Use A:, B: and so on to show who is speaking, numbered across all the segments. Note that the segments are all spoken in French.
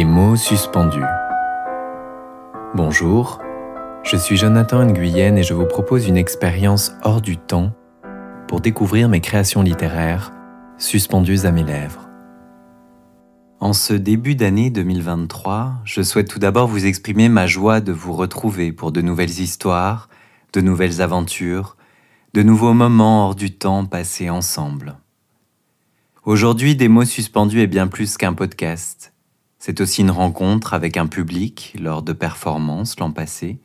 A: Des mots suspendus. Bonjour, je suis Jonathan Nguyen et je vous propose une expérience hors du temps pour découvrir mes créations littéraires suspendues à mes lèvres. En ce début d'année 2023, je souhaite tout d'abord vous exprimer ma joie de vous retrouver pour de nouvelles histoires, de nouvelles aventures, de nouveaux moments hors du temps passés ensemble. Aujourd'hui, Des mots suspendus est bien plus qu'un podcast. C'est aussi une rencontre avec un public lors de performances l'an passé,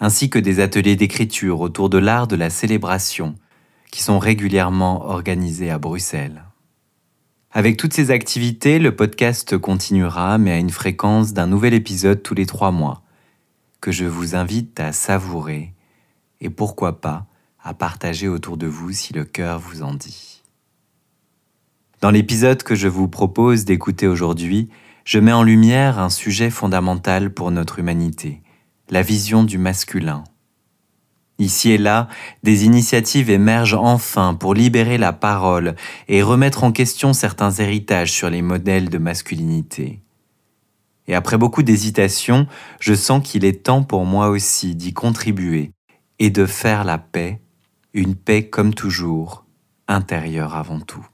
A: ainsi que des ateliers d'écriture autour de l'art de la célébration qui sont régulièrement organisés à Bruxelles. Avec toutes ces activités, le podcast continuera, mais à une fréquence d'un nouvel épisode tous les trois mois, que je vous invite à savourer et pourquoi pas à partager autour de vous si le cœur vous en dit. Dans l'épisode que je vous propose d'écouter aujourd'hui, je mets en lumière un sujet fondamental pour notre humanité, la vision du masculin. Ici et là, des initiatives émergent enfin pour libérer la parole et remettre en question certains héritages sur les modèles de masculinité. Et après beaucoup d'hésitation, je sens qu'il est temps pour moi aussi d'y contribuer et de faire la paix, une paix comme toujours, intérieure avant tout.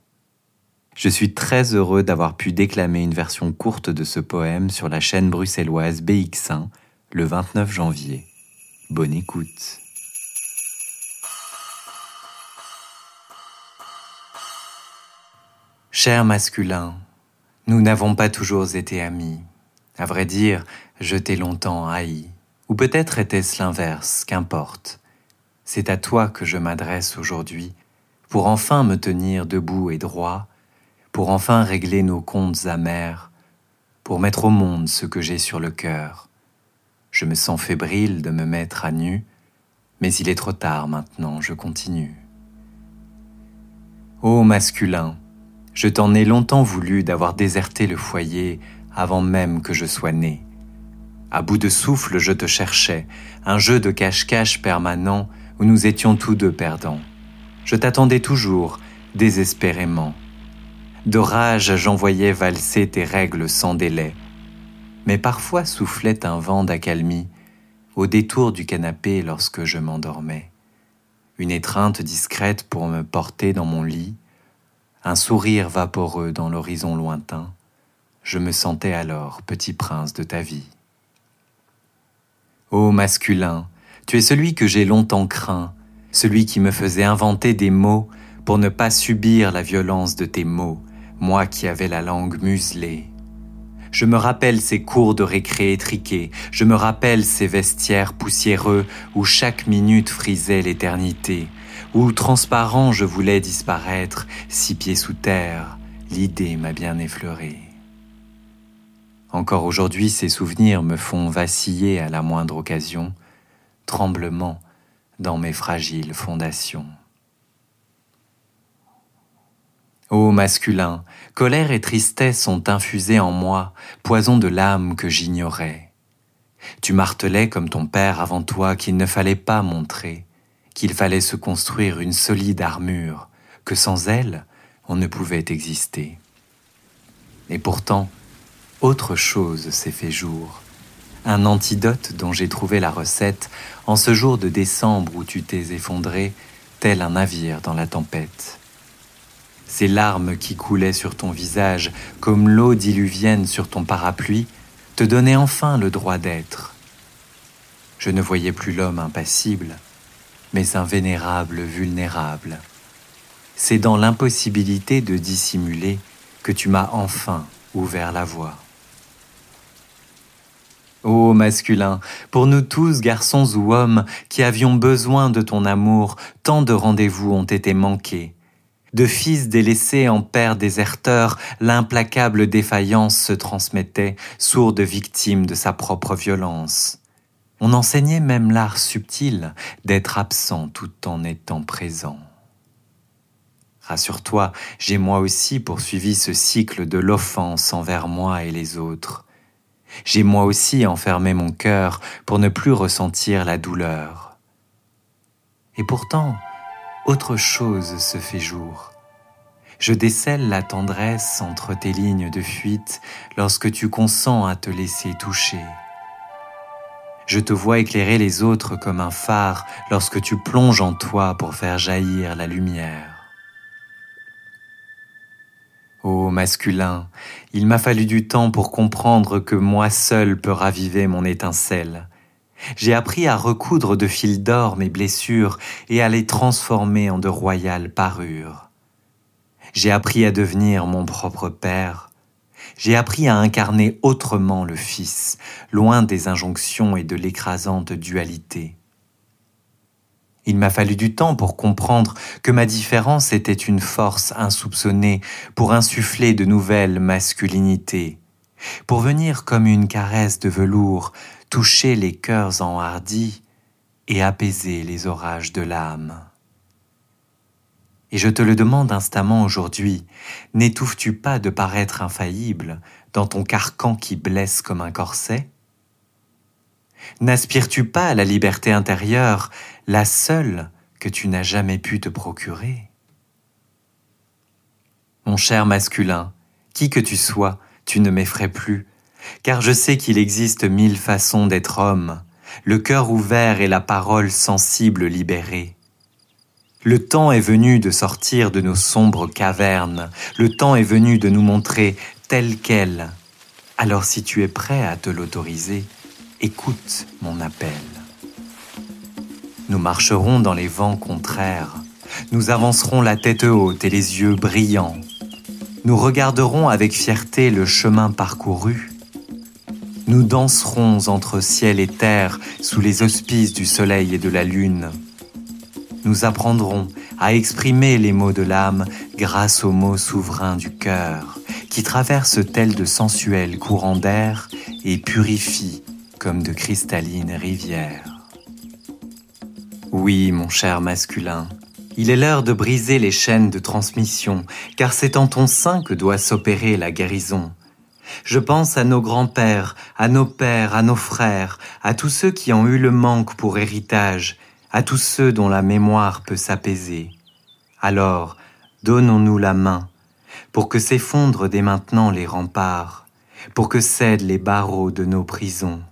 A: Je suis très heureux d'avoir pu déclamer une version courte de ce poème sur la chaîne bruxelloise BX1 le 29 janvier. Bonne écoute. Cher masculin, nous n'avons pas toujours été amis. À vrai dire, je t'ai longtemps haï. Ou peut-être était-ce l'inverse, qu'importe. C'est à toi que je m'adresse aujourd'hui, pour enfin me tenir debout et droit, pour enfin régler nos comptes amers, pour mettre au monde ce que j'ai sur le cœur. Je me sens fébrile de me mettre à nu, mais il est trop tard maintenant, je continue. Ô masculin, je t'en ai longtemps voulu d'avoir déserté le foyer avant même que je sois né. À bout de souffle, je te cherchais, un jeu de cache-cache permanent où nous étions tous deux perdants. Je t'attendais toujours, désespérément. De rage, j'envoyais valser tes règles sans délai. Mais parfois soufflait un vent d'accalmie au détour du canapé lorsque je m'endormais. Une étreinte discrète pour me porter dans mon lit, un sourire vaporeux dans l'horizon lointain, je me sentais alors petit prince de ta vie. Ô masculin, tu es celui que j'ai longtemps craint, celui qui me faisait inventer des mots pour ne pas subir la violence de tes mots, moi qui avais la langue muselée. Je me rappelle ces cours de récré étriqués, je me rappelle ces vestiaires poussiéreux où chaque minute frisait l'éternité, où transparent je voulais disparaître, six pieds sous terre, l'idée m'a bien effleuré. Encore aujourd'hui, ces souvenirs me font vaciller à la moindre occasion, tremblement dans mes fragiles fondations. Ô masculin, colère et tristesse sont infusées en moi, poison de l'âme que j'ignorais. Tu martelais comme ton père avant toi qu'il ne fallait pas montrer, qu'il fallait se construire une solide armure, que sans elle, on ne pouvait exister. Et pourtant, autre chose s'est fait jour, un antidote dont j'ai trouvé la recette en ce jour de décembre où tu t'es effondré, tel un navire dans la tempête ces larmes qui coulaient sur ton visage comme l'eau diluvienne sur ton parapluie, te donnaient enfin le droit d'être. Je ne voyais plus l'homme impassible, mais un vénérable vulnérable. C'est dans l'impossibilité de dissimuler que tu m'as enfin ouvert la voie. Ô masculin, pour nous tous, garçons ou hommes, qui avions besoin de ton amour, tant de rendez-vous ont été manqués, de fils délaissés en père déserteur, l'implacable défaillance se transmettait, sourde victime de sa propre violence. On enseignait même l'art subtil d'être absent tout en étant présent. Rassure-toi, j'ai moi aussi poursuivi ce cycle de l'offense envers moi et les autres. J'ai moi aussi enfermé mon cœur pour ne plus ressentir la douleur. Et pourtant, autre chose se fait jour. Je décèle la tendresse entre tes lignes de fuite lorsque tu consens à te laisser toucher. Je te vois éclairer les autres comme un phare lorsque tu plonges en toi pour faire jaillir la lumière. Ô masculin, il m'a fallu du temps pour comprendre que moi seul peux raviver mon étincelle. J'ai appris à recoudre de fil d'or mes blessures et à les transformer en de royales parures. J'ai appris à devenir mon propre père. J'ai appris à incarner autrement le Fils, loin des injonctions et de l'écrasante dualité. Il m'a fallu du temps pour comprendre que ma différence était une force insoupçonnée pour insuffler de nouvelles masculinités, pour venir comme une caresse de velours toucher les cœurs enhardis et apaiser les orages de l'âme. Et je te le demande instamment aujourd'hui, n'étouffes-tu pas de paraître infaillible dans ton carcan qui blesse comme un corset? N'aspires-tu pas à la liberté intérieure, la seule que tu n'as jamais pu te procurer? Mon cher masculin, qui que tu sois, tu ne m'effraies plus, car je sais qu'il existe mille façons d'être homme, le cœur ouvert et la parole sensible libérée. Le temps est venu de sortir de nos sombres cavernes, le temps est venu de nous montrer tel quel. Alors si tu es prêt à te l'autoriser, écoute mon appel. Nous marcherons dans les vents contraires, nous avancerons la tête haute et les yeux brillants. Nous regarderons avec fierté le chemin parcouru. Nous danserons entre ciel et terre sous les auspices du soleil et de la lune nous apprendrons à exprimer les mots de l'âme grâce aux mots souverains du cœur, qui traversent tels de sensuels courants d'air et purifient comme de cristallines rivières. Oui, mon cher masculin, il est l'heure de briser les chaînes de transmission, car c'est en ton sein que doit s'opérer la guérison. Je pense à nos grands-pères, à nos pères, à nos frères, à tous ceux qui ont eu le manque pour héritage à tous ceux dont la mémoire peut s'apaiser. Alors, donnons-nous la main pour que s'effondrent dès maintenant les remparts, pour que cèdent les barreaux de nos prisons,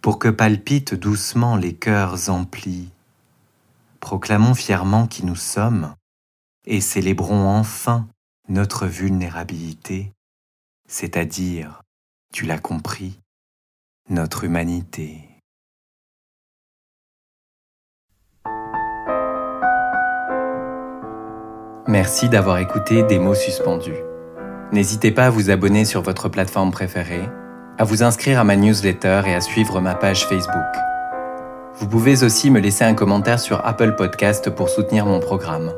A: pour que palpitent doucement les cœurs emplis. Proclamons fièrement qui nous sommes et célébrons enfin notre vulnérabilité, c'est-à-dire, tu l'as compris, notre humanité. Merci d'avoir écouté Des mots suspendus. N'hésitez pas à vous abonner sur votre plateforme préférée, à vous inscrire à ma newsletter et à suivre ma page Facebook. Vous pouvez aussi me laisser un commentaire sur Apple Podcast pour soutenir mon programme.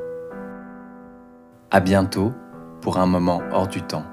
A: À bientôt pour un moment hors du temps.